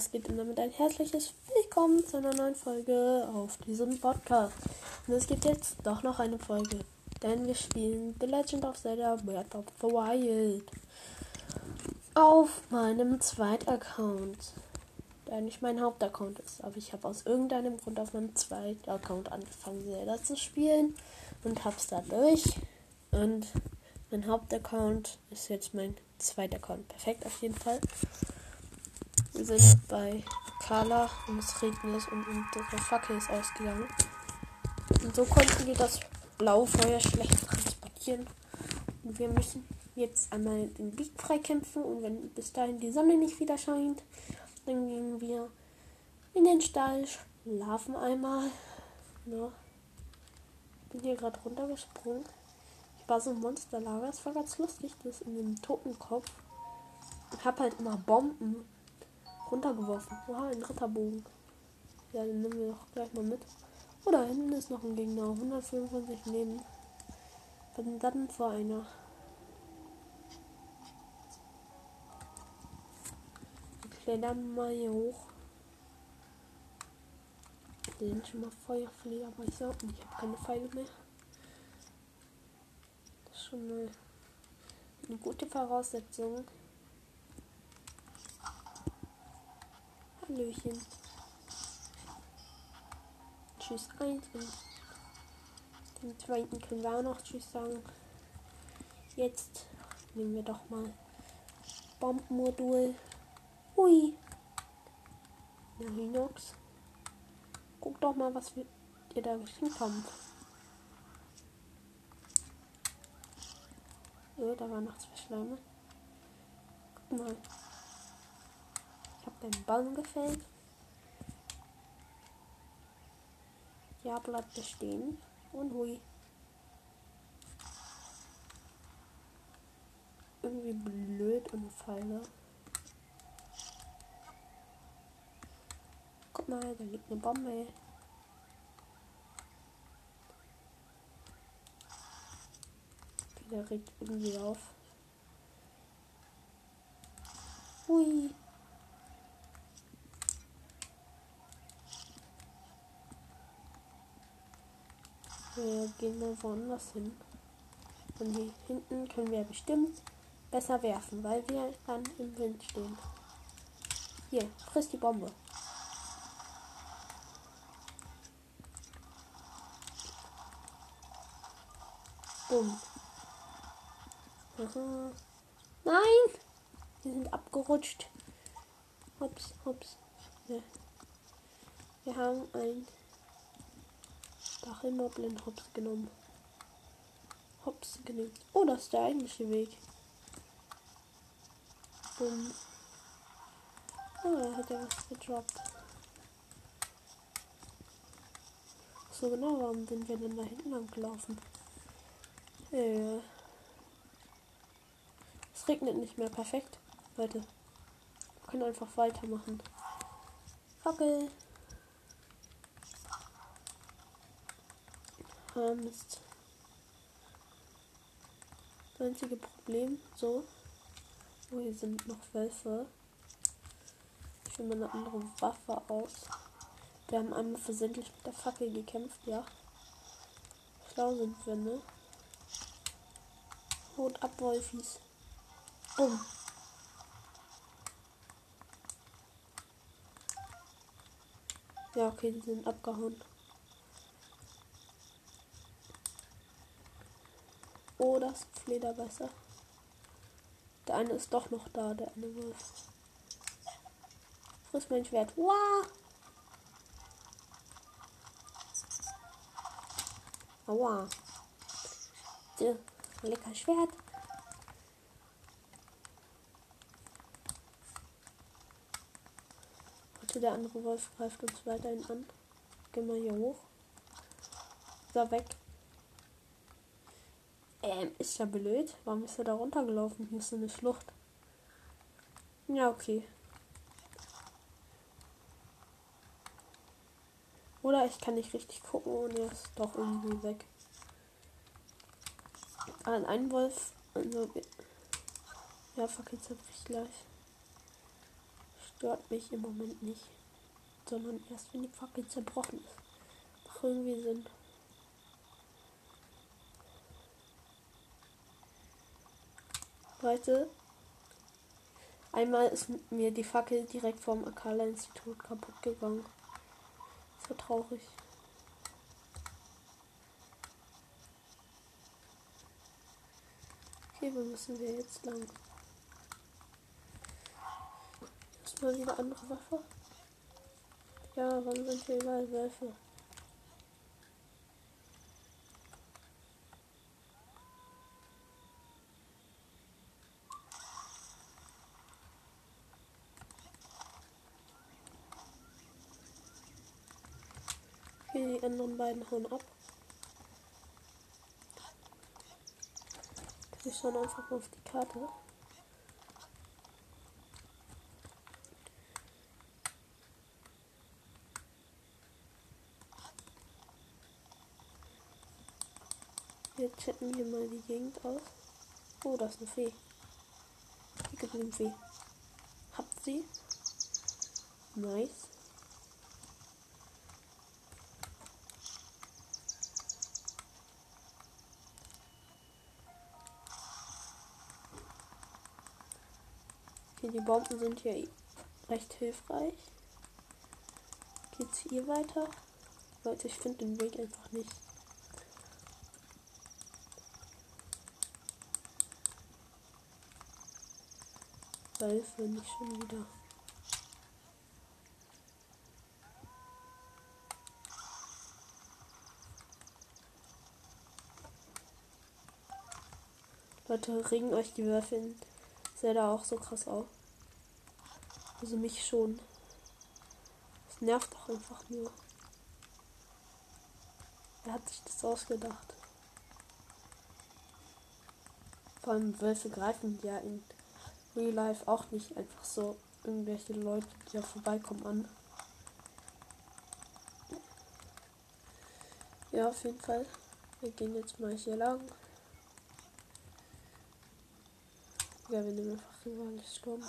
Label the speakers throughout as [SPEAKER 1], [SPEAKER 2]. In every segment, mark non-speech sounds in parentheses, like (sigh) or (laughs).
[SPEAKER 1] Was geht denn damit? Ein herzliches Willkommen zu einer neuen Folge auf diesem Podcast. Und es gibt jetzt doch noch eine Folge, denn wir spielen The Legend of Zelda Breath of the Wild auf meinem zweiten Account, der nicht mein Hauptaccount ist. Aber ich habe aus irgendeinem Grund auf meinem zweiten Account angefangen, Zelda zu spielen und hab's dadurch. Und mein Hauptaccount ist jetzt mein zweiter Account. Perfekt auf jeden Fall. Wir sind bei Carla und es regnet und unsere Fackel ist ausgegangen. Und so konnten wir das blaue Feuer schlecht transportieren. Und wir müssen jetzt einmal den Weg freikämpfen und wenn bis dahin die Sonne nicht wieder scheint, dann gehen wir in den Stall, schlafen einmal. Ja. Bin hier gerade runtergesprungen. Ich war so ein Monsterlager, es war ganz lustig, das in dem Totenkopf. Ich hab halt immer Bomben runtergeworfen. Oha, ein Ritterbogen. Ja, den nehmen wir doch gleich mal mit. Oh, da hinten ist noch ein Gegner. 125 Leben. Was denn das denn für einer? Klettern mal hier hoch. Die sind schon mal Feuerflieger, aber ich nicht, ich habe keine Pfeile mehr. Das ist schon eine, eine gute Voraussetzung. Hallöchen. Tschüss 1 und den zweiten können wir auch noch Tschüss sagen. Jetzt nehmen wir doch mal Bombenmodul. Hui. Na, Hinox. Guck doch mal, was wir dir da haben. Ja, da waren noch zwei Schleime. Guck mal den Baum gefällt. Ja, bleibt bestehen. Und hui. Irgendwie blöd und Pfeile. Guck mal, da liegt eine Bombe. Der regt irgendwie auf. Hui. Wir gehen mal woanders hin. Und hier hinten können wir bestimmt besser werfen, weil wir dann im Wind stehen. Hier, frisst die Bombe. Bumm. Nein! Wir sind abgerutscht. Hops. Ja. Wir haben ein Stachelmoblin Hops genommen. Hops genommen. Oh, das ist der eigentliche Weg. Bumm. Oh, da hat er was gedroppt. So genau, warum sind wir denn da hinten lang gelaufen? Äh. Es regnet nicht mehr perfekt. Leute. Wir können einfach weitermachen. Fackel. Ah, Mist. Das einzige Problem, so. Oh, hier sind noch Wölfe. Ich will mal eine andere Waffe aus. Wir haben einmal versehentlich mit der Fackel gekämpft, ja. Schlau sind wir, ne? Haut ab, Wolfis. Bumm. Ja, okay, die sind abgehauen. Oh, das Fleder besser. Der eine ist doch noch da, der eine Wolf. Friss mein Schwert. Wow! Aua. So, lecker Schwert. Warte, der andere Wolf greift uns weiterhin an. Geh mal hier hoch. So, weg. Ähm, ist ja blöd. Warum ist er da runtergelaufen? Hier ist so eine Schlucht. Ja, okay. Oder ich kann nicht richtig gucken und er ist doch irgendwie weg. An ein Wolf. Also, ja, fuck, jetzt hab ich gleich. stört mich im Moment nicht. Sondern erst wenn die Fackel zerbrochen ist. Macht irgendwie Sinn. Leute, einmal ist mir die Fackel direkt vom Akala-Institut kaputt gegangen. War traurig. Okay, wo müssen wir jetzt lang? Ist mal wieder andere Waffe? Ja, warum sind hier überall Wölfe? Okay, die anderen beiden hauen ab. Wir schauen einfach mal auf die Karte. Wir checken hier mal die Gegend aus. Oh, da ist eine Fee. Hier gibt eine Fee. Habt sie? Nice. Die Bomben sind hier recht hilfreich. Geht's hier weiter? Leute, ich finde den Weg einfach nicht. Wölfe nicht schon wieder. Leute, regen euch die Wölfe in Zelda auch so krass auf. Also mich schon. Es nervt doch einfach nur. Wer hat sich das ausgedacht? Vor allem Wölfe greifen ja in Real Life auch nicht einfach so irgendwelche Leute, die da vorbeikommen an. Ja, auf jeden Fall. Wir gehen jetzt mal hier lang. Ja, wir nehmen einfach rivales Sturm.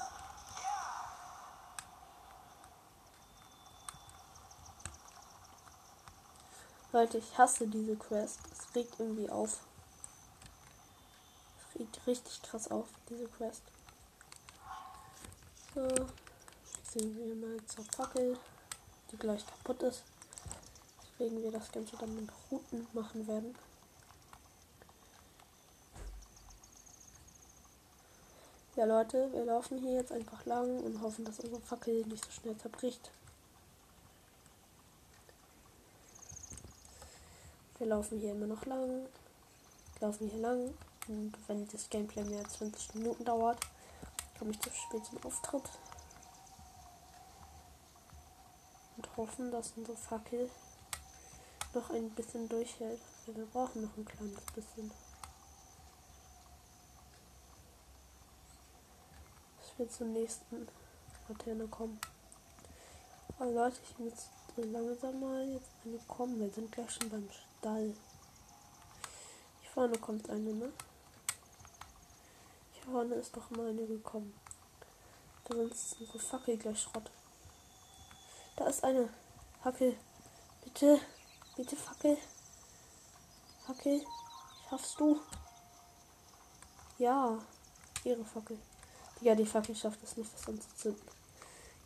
[SPEAKER 1] Leute, ich hasse diese Quest. Es regt irgendwie auf. Es regt richtig krass auf, diese Quest. So. Sehen wir mal zur Fackel, die gleich kaputt ist. Deswegen wir das Ganze dann mit Routen machen werden. Ja Leute, wir laufen hier jetzt einfach lang und hoffen, dass unsere Fackel nicht so schnell zerbricht. Wir laufen hier immer noch lang. Laufen hier lang. Und wenn das Gameplay mehr als 20 Minuten dauert, komme ich zu spät zum Auftritt. Und hoffen, dass unsere Fackel noch ein bisschen durchhält. Wir brauchen noch ein kleines bisschen. wir zur nächsten Laterne kommen. Aber Leute, ich muss langsam mal jetzt eine kommen. Wir sind gleich schon beim Stall. Hier vorne kommt eine, ne? Hier vorne ist doch mal eine gekommen. Da sonst ist unsere Fackel gleich Schrott. Da ist eine. Fackel. Bitte. Bitte Fackel. Fackel. Schaffst du? Ja. Ihre Fackel. Ja, die Fackel schafft es nicht, das anzuzünden.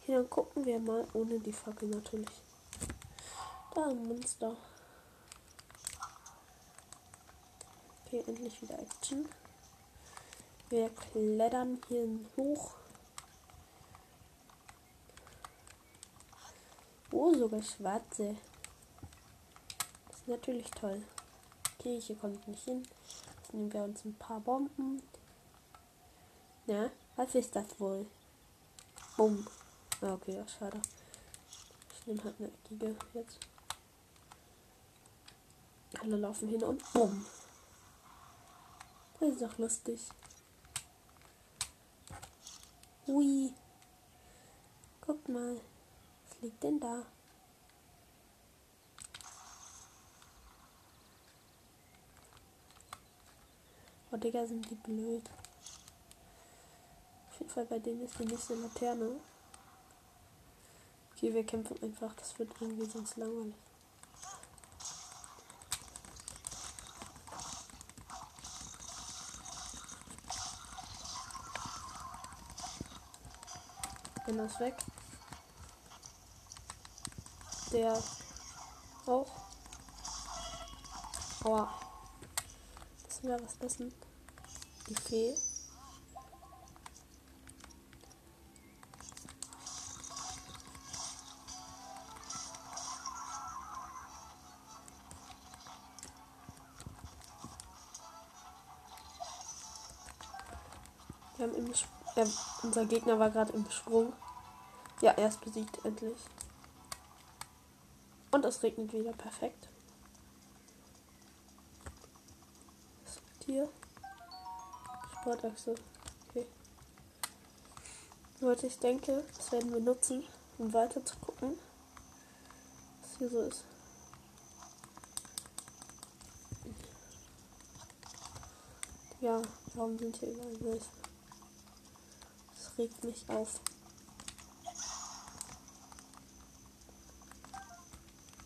[SPEAKER 1] Hier, dann gucken wir mal ohne die Fackel natürlich. Da, ein Monster. Okay, endlich wieder Action. Wir klettern hier hoch. Oh, sogar schwarze. Das ist natürlich toll. Okay, hier kommt nicht hin. Jetzt nehmen wir uns ein paar Bomben. Ja, was ist das wohl? Bumm. Ah, okay, ja, schade. Ich nehme halt eine eckige jetzt. Alle laufen hin und bumm. Das ist doch lustig. Hui. Guck mal. Was liegt denn da? Oh, Digga, sind die blöd jeden Fall bei denen ist die nächste Laterne. Okay, wir kämpfen einfach. Das wird irgendwie sonst langweilig. Einer ist weg. Der auch. Aua. Das wäre was dessen. Die Fee. Wir haben im äh, unser Gegner war gerade im Sprung. Ja, er ist besiegt endlich. Und es regnet wieder perfekt. Was liegt hier? Sportachse. Okay. Leute, ich denke, das werden wir nutzen, um weiter zu gucken, was hier so ist. Ja, warum sind hier überall Wölfe? Regt mich auf.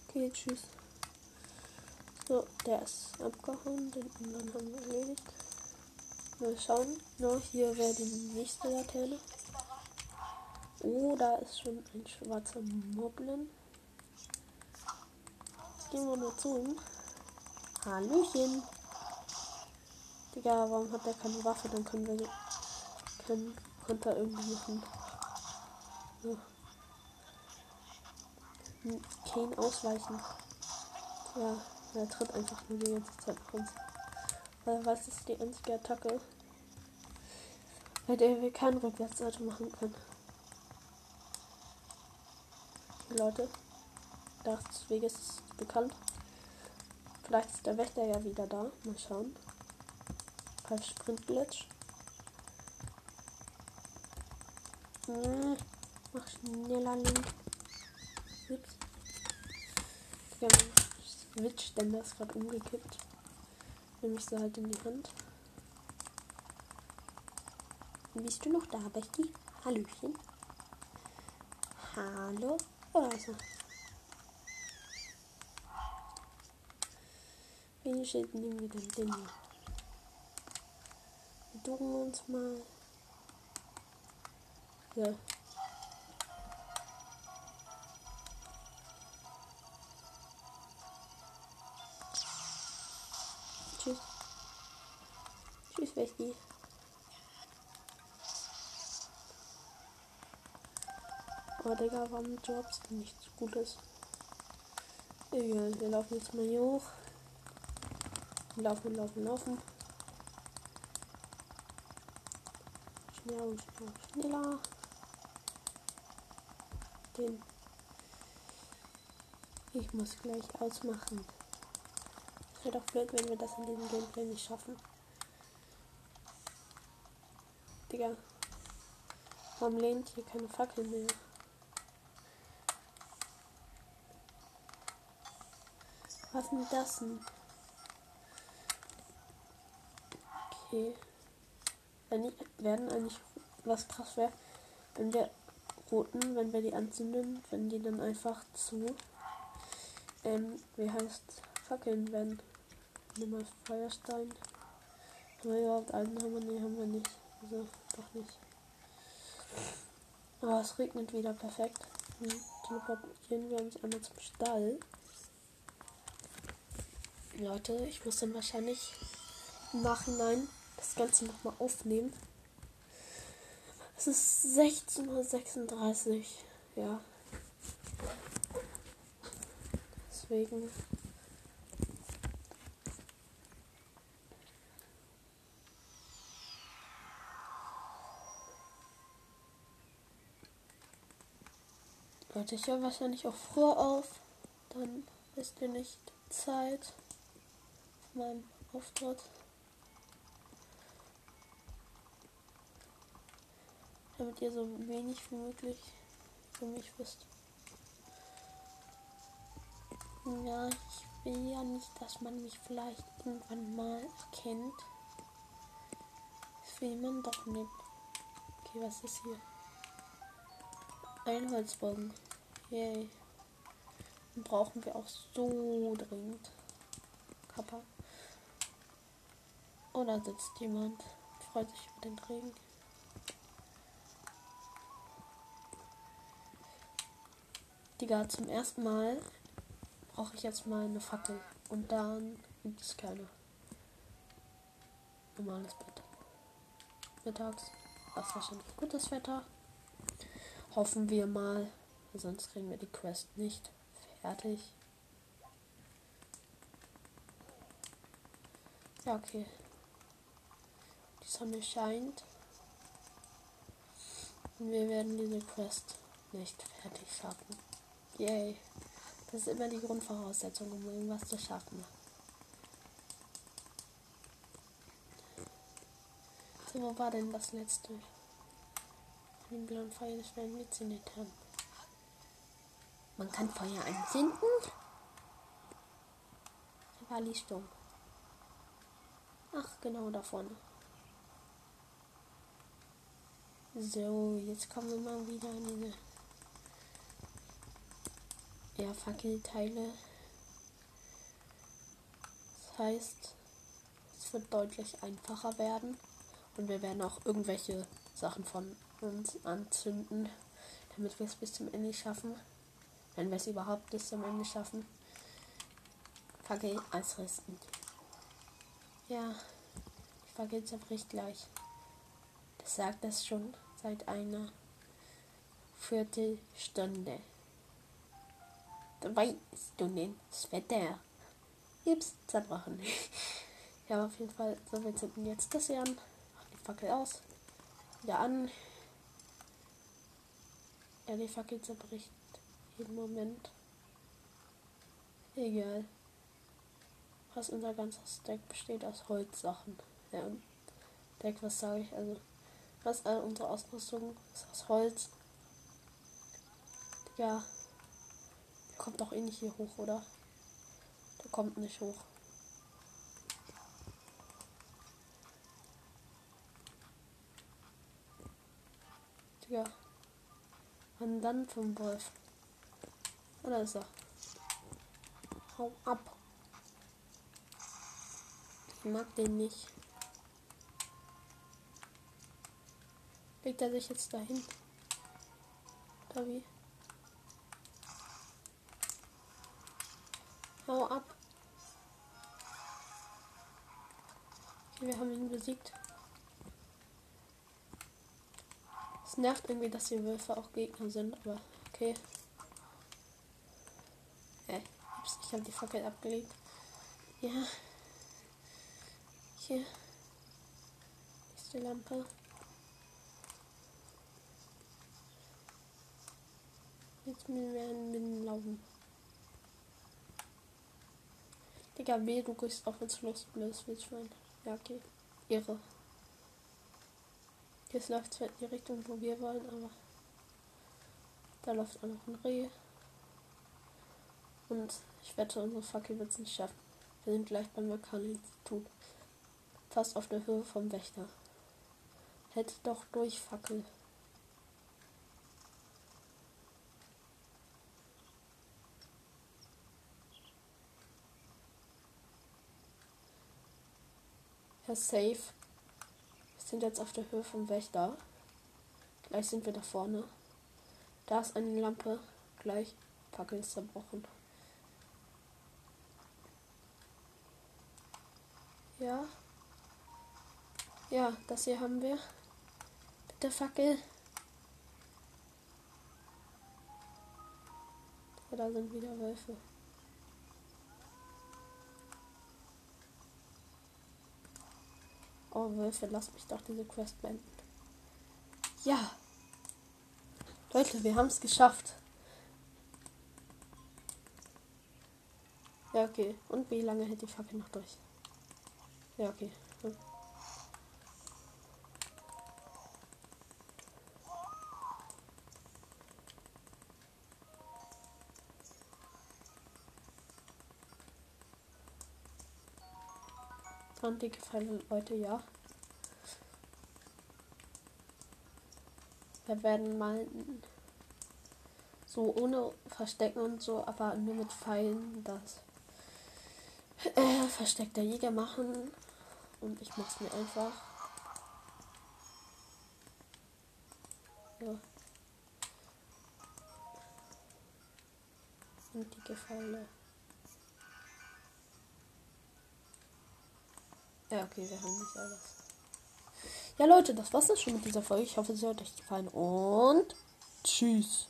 [SPEAKER 1] Okay, tschüss. So, der ist abgehauen, den anderen haben wir erledigt. Mal schauen. No, hier wäre die nächste Laterne. Oh, da ist schon ein schwarzer Moblin. Gehen wir mal zu ihm. Hallöchen. Digga, warum hat der keine Waffe? Dann können wir können Konter irgendwie machen. So. Kane ausweichen. Ja, er tritt einfach nur die ganze Zeit uns. Weil was ist die einzige Attacke, bei der wir keinen Rückwärtsseite machen können. Leute, das Weg ist bekannt. Vielleicht ist der Wächter ja wieder da. Mal schauen. Kein Sprintglitch. Mach schneller Link. Ups. Ja, Switch-Ständer ist gerade umgekippt. Nehme ich sie halt in die Hand. Bist du noch da, Becky? Hallöchen. Hallo? Oh, also. Welche Schild nehmen wir denn hier? Wir ducken uns mal. Ja. Tschüss. Tschüss, Becky. Oh, Digga, warum du nichts Gutes? Egal, wir laufen jetzt mal hier hoch. Laufen, laufen, laufen. Schneller, schneller, schneller. Den. Ich muss gleich ausmachen. Es wäre doch blöd, wenn wir das in diesem Gameplay nicht schaffen. Digga. Warum lehnt hier keine Fackel mehr? Was denn das denn? Okay. Wenn die werden eigentlich was krass wäre, wenn wir roten, wenn wir die anzünden, wenn die dann einfach zu ähm, wie heißt Fackeln werden. Nimm mal Feuerstein. Haben wir überhaupt einen haben wir? Nee, haben wir nicht. Also doch nicht. Aber es regnet wieder perfekt. Hm. Teleportieren wir uns einmal zum Stall. Leute, ich muss dann wahrscheinlich im Nachhinein das Ganze nochmal aufnehmen. Es ist 16.36 Uhr. Ja. Deswegen. Leute, ich höre wahrscheinlich auch früher auf. Dann wisst ihr nicht Zeit meinem Auftritt. Damit ihr so wenig wie möglich für mich wisst. Ja, ich will ja nicht, dass man mich vielleicht irgendwann mal erkennt. Das will man doch nicht. Okay, was ist hier? Ein Holzbogen. Yay. Den brauchen wir auch so dringend. Kappa. Oh, da sitzt jemand. Freut sich über den Regen. Digga, zum ersten Mal brauche ich jetzt mal eine Fackel. Und dann gibt es keine. Normales Bett. Mittags. Das wahrscheinlich gutes Wetter. Hoffen wir mal. Sonst kriegen wir die Quest nicht fertig. Ja, okay. Die Sonne scheint. Und wir werden diese Quest nicht fertig schaffen. Yay. Das ist immer die Grundvoraussetzung, um irgendwas zu schaffen. So, wo war denn das letzte? Den blauen Feuer des gezündet haben. Man kann Feuer anzünden. War Sturm. Ach, genau da vorne. So, jetzt kommen wir mal wieder an diese ja, Fackelteile. Das heißt, es wird deutlich einfacher werden. Und wir werden auch irgendwelche Sachen von uns anzünden, damit wir es bis zum Ende schaffen. Wenn wir es überhaupt bis zum Ende schaffen. Fackel ausrüsten. Ja, die Fackel zerbricht gleich. Das sagt es schon seit einer Viertelstunde. Weißt du das Wetter? Gips zerbrochen. (laughs) ja, auf jeden Fall. So, wir zünden jetzt das hier an. Machen die Fackel aus. Wieder an. Ja, die Fackel zerbricht jeden Moment. Egal. Was unser ganzes Deck besteht aus Holzsachen. Ja, Deck, was sage ich? Also, was all unsere Ausrüstung ist aus Holz. Ja, kommt doch eh nicht hier hoch, oder? Der kommt nicht hoch. Ja. Und dann vom Wolf. Oder ist er? Hau ab. Ich mag den nicht. Legt er sich jetzt dahin? Da wie? Hau ab. Wir haben ihn besiegt. Es nervt irgendwie, dass die Wölfe auch Gegner sind, aber okay. Äh, ich habe die Fackel abgelegt. Ja. Hier die Lampe. Jetzt werden wir laufen. Digga, B, du gehst auf ins Lust, blödes Wildschwein. Ja, okay. Irre. Jetzt läuft zwar in die Richtung, wo wir wollen, aber da läuft auch noch ein Reh. Und ich wette, unsere Fackel wird es nicht schaffen. Wir sind gleich beim Vulkaninstitut. Fast auf der Höhe vom Wächter. Hätte doch durch Fackel. Ja, safe. Wir sind jetzt auf der Höhe vom Wächter. Gleich sind wir da vorne. Da ist eine Lampe. Gleich. Fackel ist zerbrochen. Ja. Ja, das hier haben wir. Bitte Fackel. Ja, da sind wieder Wölfe. Oh, Wölfe, lass mich doch diese Quest beenden. Ja. Leute, wir haben es geschafft. Ja, okay. Und wie lange hält die Fackel noch durch? Ja, okay. Und die gefallen Leute, ja. Wir werden mal So ohne Verstecken und so, aber nur mit Pfeilen das äh, versteckter Jäger machen. Und ich mach's mir einfach. Ja. Und die Gefalle. Ja, okay, wir haben nicht alles. Ja, Leute, das war's dann schon mit dieser Folge. Ich hoffe, es hat euch gefallen und tschüss.